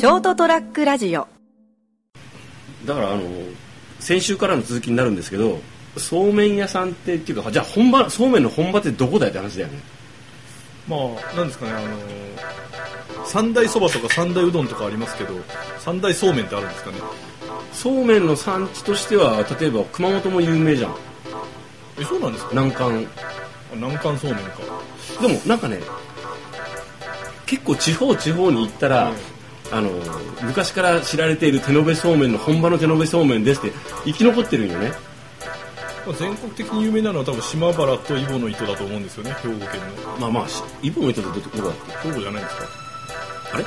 ショートトラックラジオ。だからあの先週からの続きになるんですけどそうめん屋さんってっていうかじゃあ本場そうめんの本場ってどこだよって話だよね。まあなんですかねあの三大そばとか三大うどんとかありますけど三大そうめんってあるんですかね。そうめんの産地としては例えば熊本も有名じゃん。えそうなんですか？南関。あ南関そうめんか。でもなんかね結構地方地方に行ったら、うんあの昔から知られている手延べそうめんの本場の手延べそうめんですって生き残ってるんよね。まあ全国的に有名なのは多分島原と揖保の糸だと思うんですよね兵庫県の。まあまあしイボの糸ってどこだっけ兵庫じゃないんですか。あれ？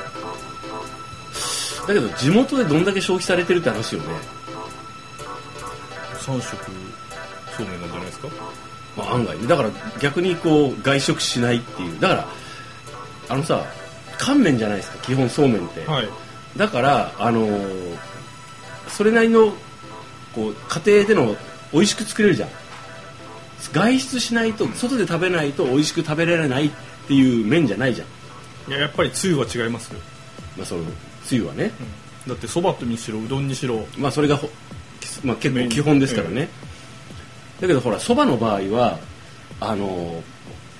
だけど地元でどんだけ消費されてるって話よね、三色そうめんなんじゃないですか。まあ、案外。ねだから逆にこう外食しないっていう。だからあのさ乾麺じゃないですか基本そうめんって、はい。だからあのーそれなりのこう家庭での美味しく作れるじゃん。外出しないと外で食べないと美味しく食べられないっていう麺じゃないじゃん、いややっぱりつゆは違いますよ、まあ、そのつゆはね、だってそばにしろうどんにしろ。まあそれがほ、まあ、結構基本ですからね、だけどほらそばの場合はあの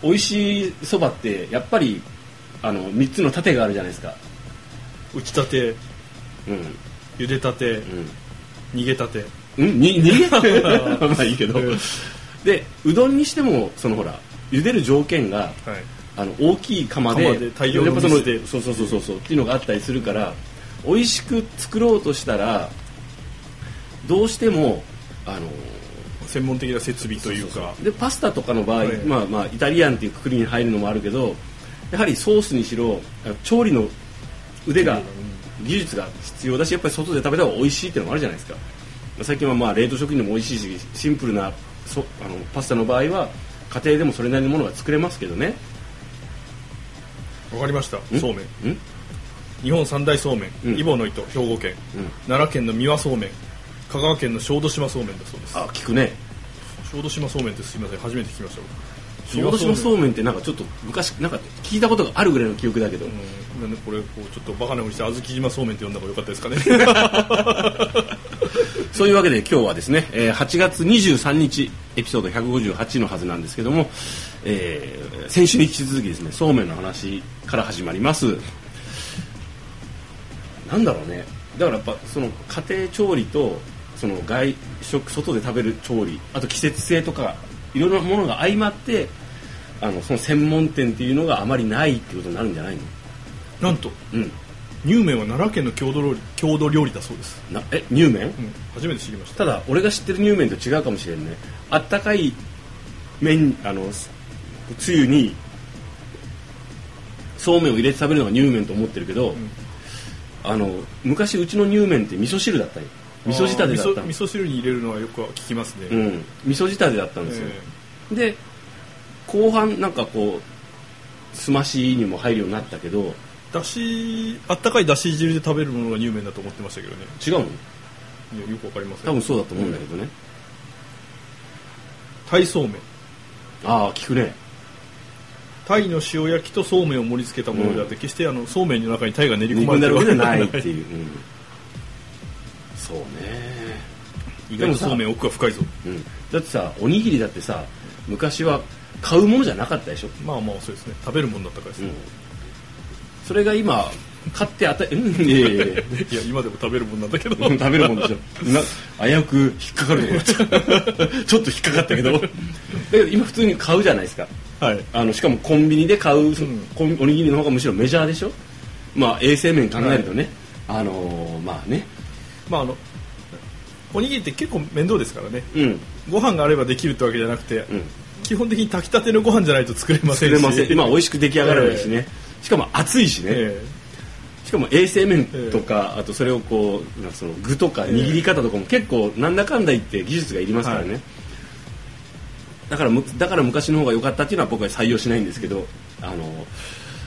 美味しいそばってやっぱりあの3つの盾があるじゃないですか。打ちたてうん。茹でたて、逃げたて。うん？うんに逃げ まあいいけど、うん。でうどんにしてもそのほら茹でる条件がはい。あの大きい釜で大量の水でそうそうそうそうそうっていうのがあったりするから美味しく作ろうとしたらどうしてもあの専門的な設備というか。でパスタとかの場合、はい。まあまあイタリアンっていうくくりに入るのもあるけどやはりソースにしろ調理の腕が技術が必要だしやっぱり外で食べた方が美味しいっていうのもあるじゃないですか。最近はまあ冷凍食品でも美味しいしシンプルなそあのパスタの場合は家庭でもそれなりのものが作れますけどね。わかりました。そうめん。ん？日本三大そうめん。うん。揖保の糸兵庫県、うん。奈良県の三輪そうめん。香川県の小豆島そうめんだそうです。あ聞くね。小豆島そうめんってすみません。初めて聞きました小豆島そうめんってなんかちょっと昔なんか聞いたことがあるぐらいの記憶だけど、うん。なんでこれこうちょっとバカなふりして小豆島そうめんって呼んだ方が良かったですかね。そういうわけで今日はですね、えー8月23日エピソード158のはずなんですけども、えー先週に引き続きですねそうめんの話から始まります。なんだろうね。だからやっぱその家庭調理とその外食外で食べる調理あと季節性とかいろいろなものが相まってあのその専門店っていうのがあまりないっていうことになるんじゃないの？なんとうん。乳麺は奈良県の郷土料理郷土料理だそうです、なえ乳麺、うん、初めて知りました。ただ俺が知ってる乳麺と違うかもしれんね。あったかい麺あのつゆにそうめんを入れて食べるのが乳麺と思ってるけど、あの昔うちの乳麺って味噌汁だったよ味噌仕立てだった。味噌汁に入れるのはよく聞きますね、うん。味噌仕立てだったんですよ、で後半なんかこうすましにも入るようになったけどだしあったかいだし汁で食べるものが乳麺だと思ってましたけどね。違うの？よくわかりません。多分そうだと思うんだけどね、タイそうめん。ああ聞くね。タイの塩焼きとそうめんを盛り付けたものであって、決してあのそうめんの中にタイが練り込まれてるだわけじゃないっていう、うんそうね。意外とそうめん奥が深いぞ。うん、だってさおにぎりだってさ昔は買うものじゃなかったでしょ、まあまあそうですね。食べるものだったからですね、うん、それが今買ってあたうん。いやいやいや。いや今でも食べるもんなんだけど。うん食べるもんでしょ。な危うく引っかかるところちょっと引っかかったけど。だけど今普通に買うじゃないですか。はい。あのしかもコンビニで買う、ん。コンおにぎりの方がむしろメジャーでしょ？まあ衛生面考えるとね、あのーまあねまああのおにぎりって結構面倒ですからね。うん。ご飯があればできるってわけじゃなくて、うん。基本的に炊きたてのご飯じゃないと作れませんし。作れません。今美味しく出来上がらないしね、しかも熱いしね、えしかも衛生面とか、あとそれをこうその具とか握り方とかも結構なんだかんだ言って技術がいりますからね、はい。だからむだから昔の方が良かったっていうのは僕は採用しないんですけどあの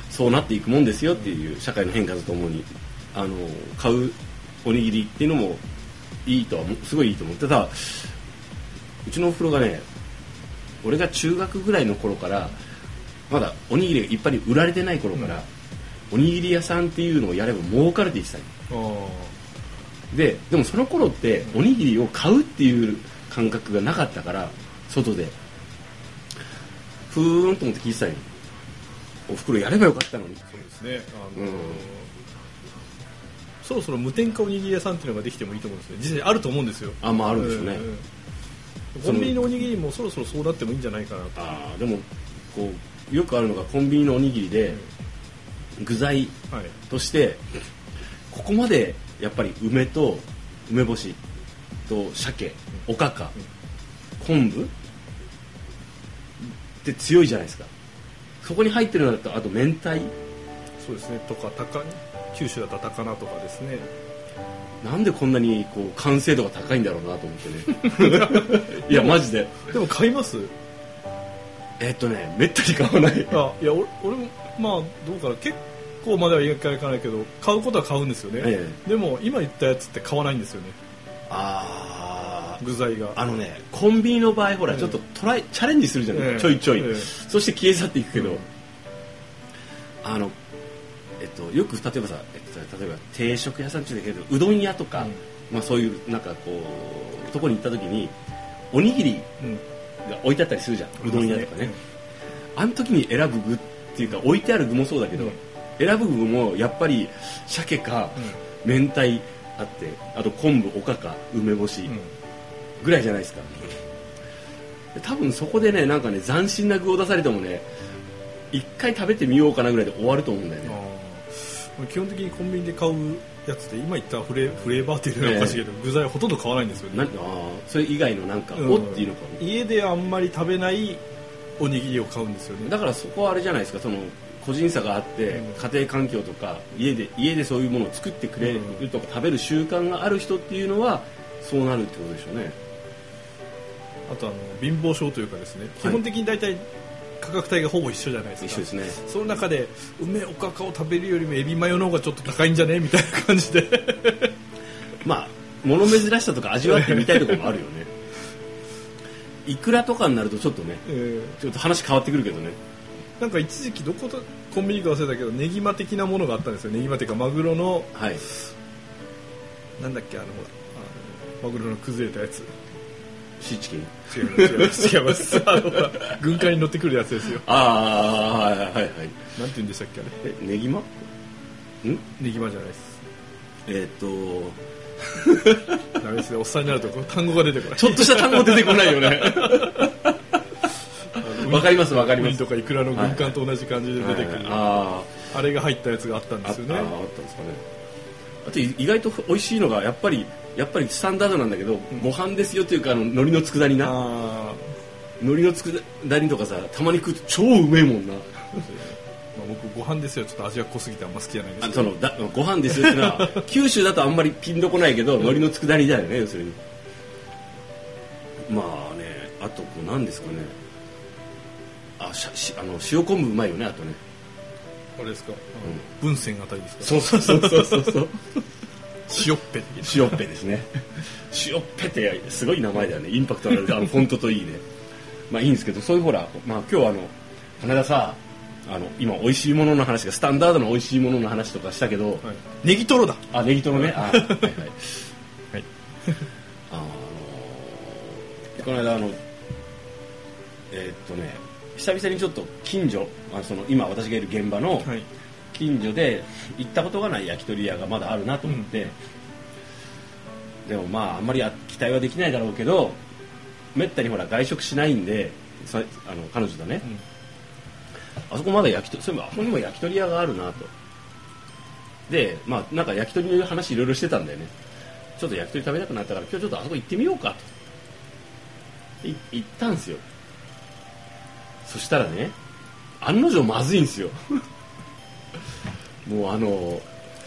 そうなっていくもんですよっていう社会の変化とともにあの買うおにぎりっていうのもいいとはすごいいいと思う。ただうちのお風呂がね俺が中学ぐらいの頃からまだおにぎりがいっぱい売られてない頃から、おにぎり屋さんっていうのをやれば儲かるって言ってたんよあででもその頃っておにぎりを買うっていう感覚がなかったから外で。ふーんと思って聞いてたんよおふくろやればよかったのに。あそうですね。あのーうんそろそろ無添加おにぎり屋さんっていうのができてもいいと思うんですね。実際あると思うんですよ。あまああるんでしょうね、んんコンビニのおにぎりもそろそろそうなってもいいんじゃないかなと。ああでもこうよくあるのがコンビニのおにぎりで具材はい。としてここまでやっぱり梅と梅干しと鮭おかか昆布って強いじゃないですか。そこに入ってるのだとあと明太？そうですね。とか高九州だったら高菜とかですね。なんでこんなにこう完成度が高いんだろうなと思ってね。いやマジで。でも買います？えっとねめったに買わない。あいや俺俺もまあどうかな。結構まではいかないけど買うことは買うんですよね、えでも今言ったやつって買わないんですよね。あ具材が。あのねコンビニの場合ほらええ。ちょっとトライチャレンジするじゃない、ええ。ちょいちょい、ええ。そして消え去っていくけど、うん。あのとよく例えばさ、えっと、例えば定食屋さんって言うけどうどん屋とか、まあそういうなんかこうとこに行った時におにぎりうん、うんが置いてあったりするじゃんうどん屋とかね、あの時に選ぶ具っていうか置いてある具もそうだけど、うん。選ぶ具もやっぱり鮭か明太あってあと昆布おかか梅干し、うん。うんぐらいじゃないですか。多分そこでねなんかね斬新な具を出されてもね一回食べてみようかなぐらいで終わると思うんだよね基本的にコンビニで買うやつで今言ったフレフレーバーっていうのはおかしいけど、具材ほとんど買わないんですよね。なあーそれ以外のなんか、うん。おっていうのか。家であんまり食べないおにぎりを買うんですよね。だからそこはあれじゃないですか。その個人差があって、うん。家庭環境とか家で家でそういうものを作ってくれるとか、食べる習慣がある人っていうのはそうなるってことでしょうね。あとあの貧乏症というかですね、基本的に大体価格帯がほぼ一緒じゃないですか。一緒ですね。その中で梅おかかを食べるよりもエビマヨの方がちょっと高いんじゃね？みたいな感じで。まあ物珍しさとか味わってみたいところもあるよね。いくらとかになるとちょっとねえちょっと話変わってくるけどね。ーなんか一時期どことコンビニか忘れたけどネギマ的なものがあったんですよ。ネギマっていうかマグロのはい。なんだっけあのほらあのマグロの崩れたやつシーチキン？違います違います。軍艦に乗ってくるやつですよ。ああはいはいはい。なんて言うんでしたっけあれ？えネギマ？ん？ネギマじゃないです。えーっと。ダメですねおっさんになるとこう単語が出てこない。ちょっとした単語出てこないよね。わかりますわかります。とかイクラの軍艦と同じ感じで出てくる、ああれが入ったやつがあったんですよね。ったんですかね。あと意外と美味しいのがやっぱりやっぱりスタンダードなんだけど、ご飯ですよっていうかあの海苔の佃煮な。あ海苔の佃煮とかさたまに食うと超うめえもんな。ー まあ、僕ご飯ですよ。ちょっと味が濃すぎてあんま好きじゃないんですけど。あそのだご飯ですよってのは 九州だとあんまりピンとこないけど海苔の佃煮だよね要するに。まあねあとこう何ですかね。あししあの塩昆布うまいよねあとね。あれですか、文鮮あたりですか？そうそうそうそうそうそう 塩っぺ塩っぺですね。塩っぺってすごい名前だよね。インパクトある。あのフォントといいね。まあいいんですけどそういうほら、まあ、今日はあの金田さあの今美味しいものの話がスタンダードな美味しいものの話とかしたけど、はい、ネギトロだ。あネギトロね。あはい。はい。はい。あのーこの間あのえーっとね久々にちょっと近所あのその今私がいる現場のはい近所で行ったことがない焼き鳥屋がまだあるなと思って、でもまああんまりあ期待はできないだろうけどめったにほら外食しないんでさあの彼女だね、あそこまだ焼き鳥そういえばあそこにも焼き鳥屋があるなと。でまあなんか焼き鳥の話いろいろしてたんだよね。ちょっと焼き鳥食べたくなったから今日ちょっとあそこ行ってみようかと。い行ったんですよ。そしたらね案の定まずいんですよもうあの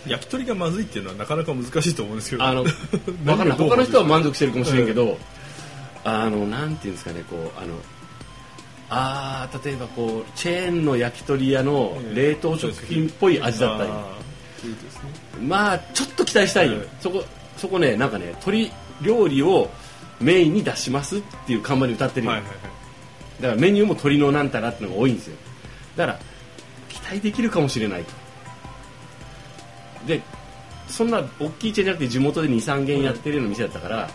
焼き鳥がまずいっていうのはなかなか難しいと思うんですけど。あの何 わかんない。他の人は満足してるかもしれんけど、あのなんていうんですかねこうあのあー例えばこうチェーンの焼き鳥屋の冷凍食品っぽい味だったり、まあちょっと期待したいよ、はい。そこそこねなんかね鶏料理をメインに出しますっていう看板に歌ってるよ、はいはいはい。だからメニューも鶏のなんたらってのが多いんですよ。だから期待できるかもしれないとでそんな大きいチェーンじゃなくて地元で23軒やってるような店だったから、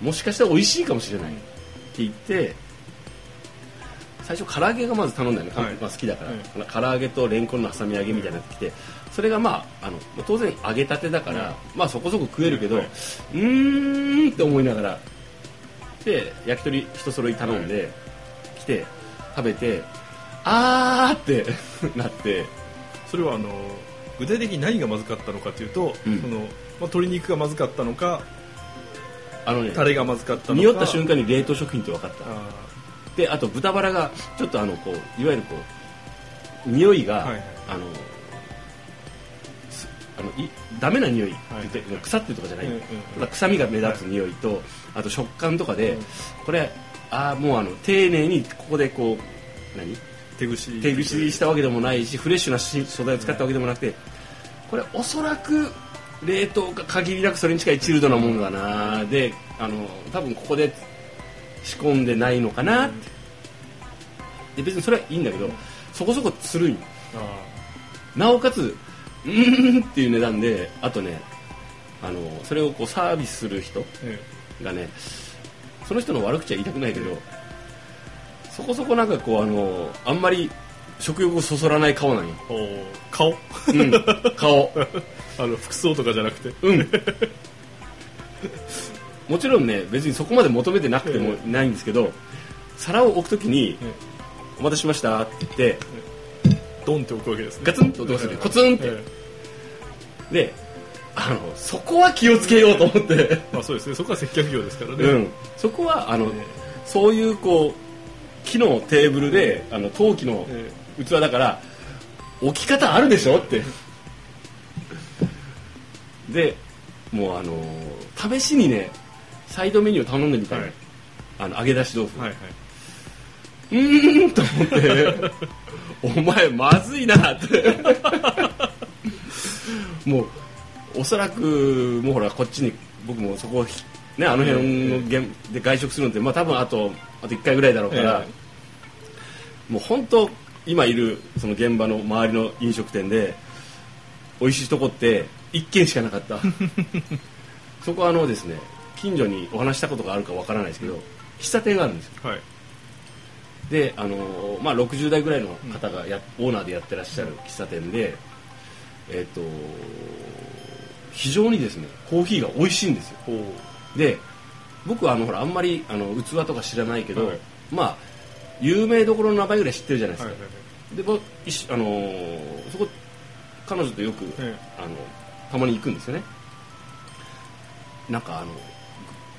もしかしたら美味しいかもしれないって言って最初唐揚げがまず頼んだよね、はい。まあ、好きだから、はい。唐揚げとレンコンの挟み揚げみたいになってきてそれがまああの当然揚げたてだから、まあそこそこ食えるけど、はい。うーんって思いながらで焼き鳥一揃い頼んで、来て食べてあーって なってそれはあの具体的に何がまずかったのかというと、うん。そのまあ、鶏肉がまずかったのかあのねタレがまずかったのか。匂った瞬間に冷凍食品って分かった。あであと豚バラがちょっとあのこういわゆるこう匂いが、はいはい。あのすあのいダメな匂いって言って、はい。腐ってるとかじゃない、うんうんうん。ただ臭みが目立つ匂いと、あと食感とかで、うん。これあーもうあの丁寧にここでこう何？ー手ぐし手ぐししたわけでもないしフレッシュなし素材を使ったわけでもなくてこれおそらく冷凍か限りなくそれに近いチルドなもんだな。であの多分ここで仕込んでないのかなって。で別にそれはいいんだけどそこそこつるいあなおかつうーんっていう値段であとねあのそれをこうサービスする人がねその人の悪口は言いたくないけどそこそこなんかこうあのあんまり食欲をそそらない顔なんよ、顔？うん、顔。あの服装とかじゃなくて？うん。もちろんね別にそこまで求めてなくてもないんですけど皿を置くときにえ「お待たせしました」って言ってドンって置くわけですね。ガツンと音がする。コツンって。えであのそこは気をつけようと思って。えまあそうですね。そこは接客業ですからね、うん、そこはあの、え。そういうこう木のテーブルで、あの陶器のえ器だから置き方あるでしょって。でもうあの試しにねサイドメニュー頼んでみたい、はい。あの揚げ出し豆腐、はいはい。うーんと思って。お前まずいなって。もうおそらくもうほらこっちに僕もそこねあの辺の現で外食するのってまあ多分あとあと1回ぐらいだろうから、えもう本当今いるその現場の周りの飲食店で美味しいとこって1軒しかなかった。そこはあのですね近所にお話したことがあるかわからないですけど喫茶店があるんですよ。はい。であのまあ、60代ぐらいの方がや、オーナーでやってらっしゃる喫茶店で、えっと非常にですねコーヒーが美味しいんですよで僕はあのほらあんまりあの器とか知らないけど、はい。まあ有名どころの名前ぐらい知ってるじゃないですか、はいはいはい。であのーそこ彼女とよく、えあのたまに行くんですよね。なんかあの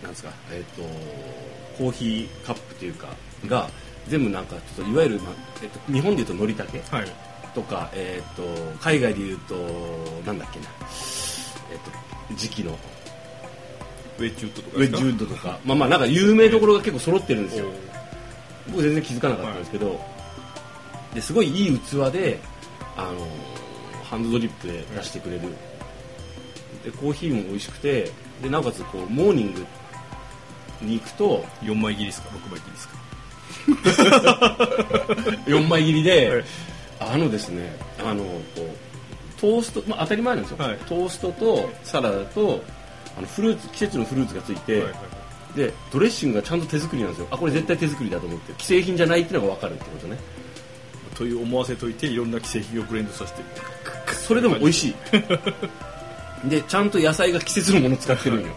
なんですかえっ、とコーヒーカップというかが全部なんかちょっといわゆる、まえっと日本でいうとのりたけはい。とか、えっと海外でいうとなんだっけな、えっと時期のウェッジウッドとかウェッジウッドとか。まあまあなんか有名どころが結構揃ってるんですよ。僕全然気づかなかったんですけど、ですごいいい器であのハンドドリップで出してくれる、でコーヒーも美味しくてでなおかつこうモーニングに行くと4枚切りですか？6枚切りですか？4枚切りで、はい。あのですねあのこうトースト、まあ、当たり前なんですよ、はい。トーストとサラダとあのフルーツ季節のフルーツがついて、はいはいはい。でドレッシングがちゃんと手作りなんですよ。あこれ絶対手作りだと思って。既製品じゃないっていうのが分かるってことね。という思わせといていろんな既製品をブレンドさせて。それでも美味しい。でちゃんと野菜が季節のものを使ってるんよ。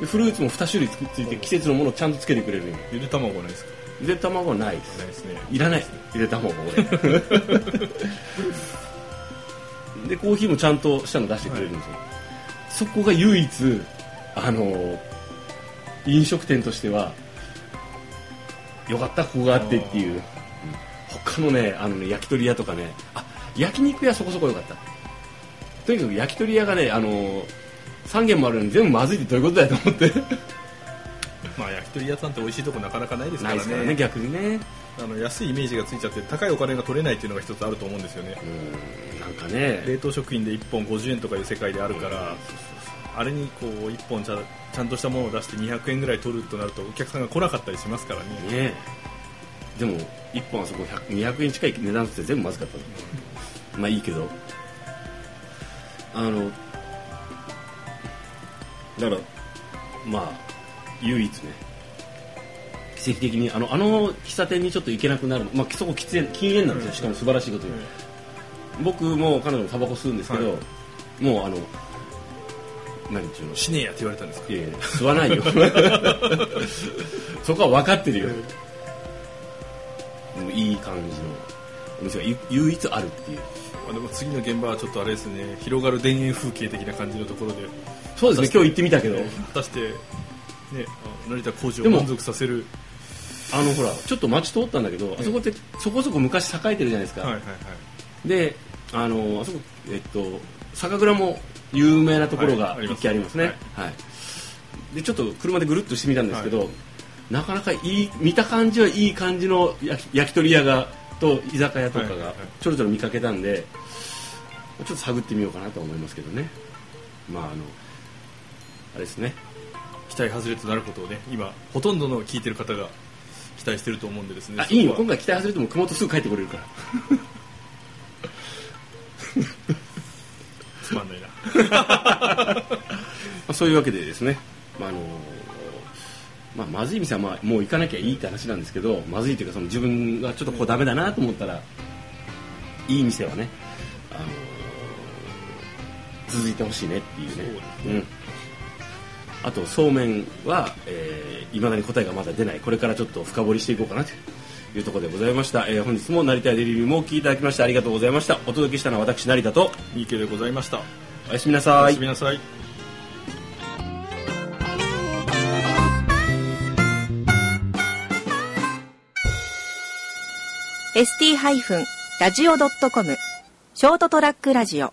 でフルーツも2種類つついて季節のものをちゃんとつけてくれるんよ。ゆで卵はないですか？ゆで卵はないです。ないですね。いらない。ゆで卵俺。でコーヒーもちゃんとしたの出してくれるんですよ、そこが唯一あの飲食店としてはよかったここがあってっていう、うん他のねあのね焼き鳥屋とかねあ焼肉屋そこそこ良かった。とにかく焼き鳥屋がねあの3軒もあるのに全部まずいってどういうことだよと思って。まあ焼き鳥屋さんって美味しいとこなかなかないですからね。ないですからね逆にね。あの安いイメージがついちゃって高いお金が取れないっていうのが一つあると思うんですよね。うんなんかね。冷凍食品で1本50円とかいう世界であるからあれにこう1本ちゃちゃんとしたものを出して200円ぐらい取るとなるとお客さんが来なかったりしますからね。ねでも1本あそこ100 200円近い値段って全部まずかったの。まあいいけど。あのだからまあ唯一ね奇跡的にあのあの喫茶店にちょっと行けなくなる、まあ、そこ喫煙禁煙なんですよ、しかも素晴らしいことに、僕も彼女もタバコ吸うんですけど、はもうあの何ていうの？死ねえやって言われたんですか？いやいや吸わないよ。そこは分かってるよ、でもいい感じのお店がゆ唯一あるっていう。まあ、でも次の現場はちょっとあれですね。広がる田園風景的な感じのところで。そうですね。今日行ってみたけど。果たして、ね、あ成田工事を満足させる。あのほらちょっと街通ったんだけどあそこってそこそこ昔栄えてるじゃないですか、はいはいはい。であのあそこえっと酒蔵も有名なところが一軒ありますね、はい。でちょっと車でぐるっとしてみたんですけど、なかなかいい見た感じはいい感じの焼き焼き鳥屋がと居酒屋とかがはいはいはい。ちょろちょろ見かけたんで、ちょっと探ってみようかなと思いますけどね。まああのあれですね。期待外れとなることをね今ほとんどの聞いてる方が期待してると思うんでですね。あいいよ。今回期待外れても熊本すぐ帰ってこれるからそういうわけでですね、まああのまあ、まずい店はまあもう行かなきゃいいって話なんですけどまずいというかその自分がちょっとこうダメだなと思ったらいい店はね、あの続いてほしいねっていうね。そうですうん、あとそうめんは、えー、未だに答えがまだ出ない。これからちょっと深掘りしていこうかなというところでございました、えー本日も成田デリリウムをお聞きいただきましてありがとうございました。お届けしたのは私成田と三池でございましたおやすみなおさい。やすみなさい。ST-radio.com ショートトラックラジオ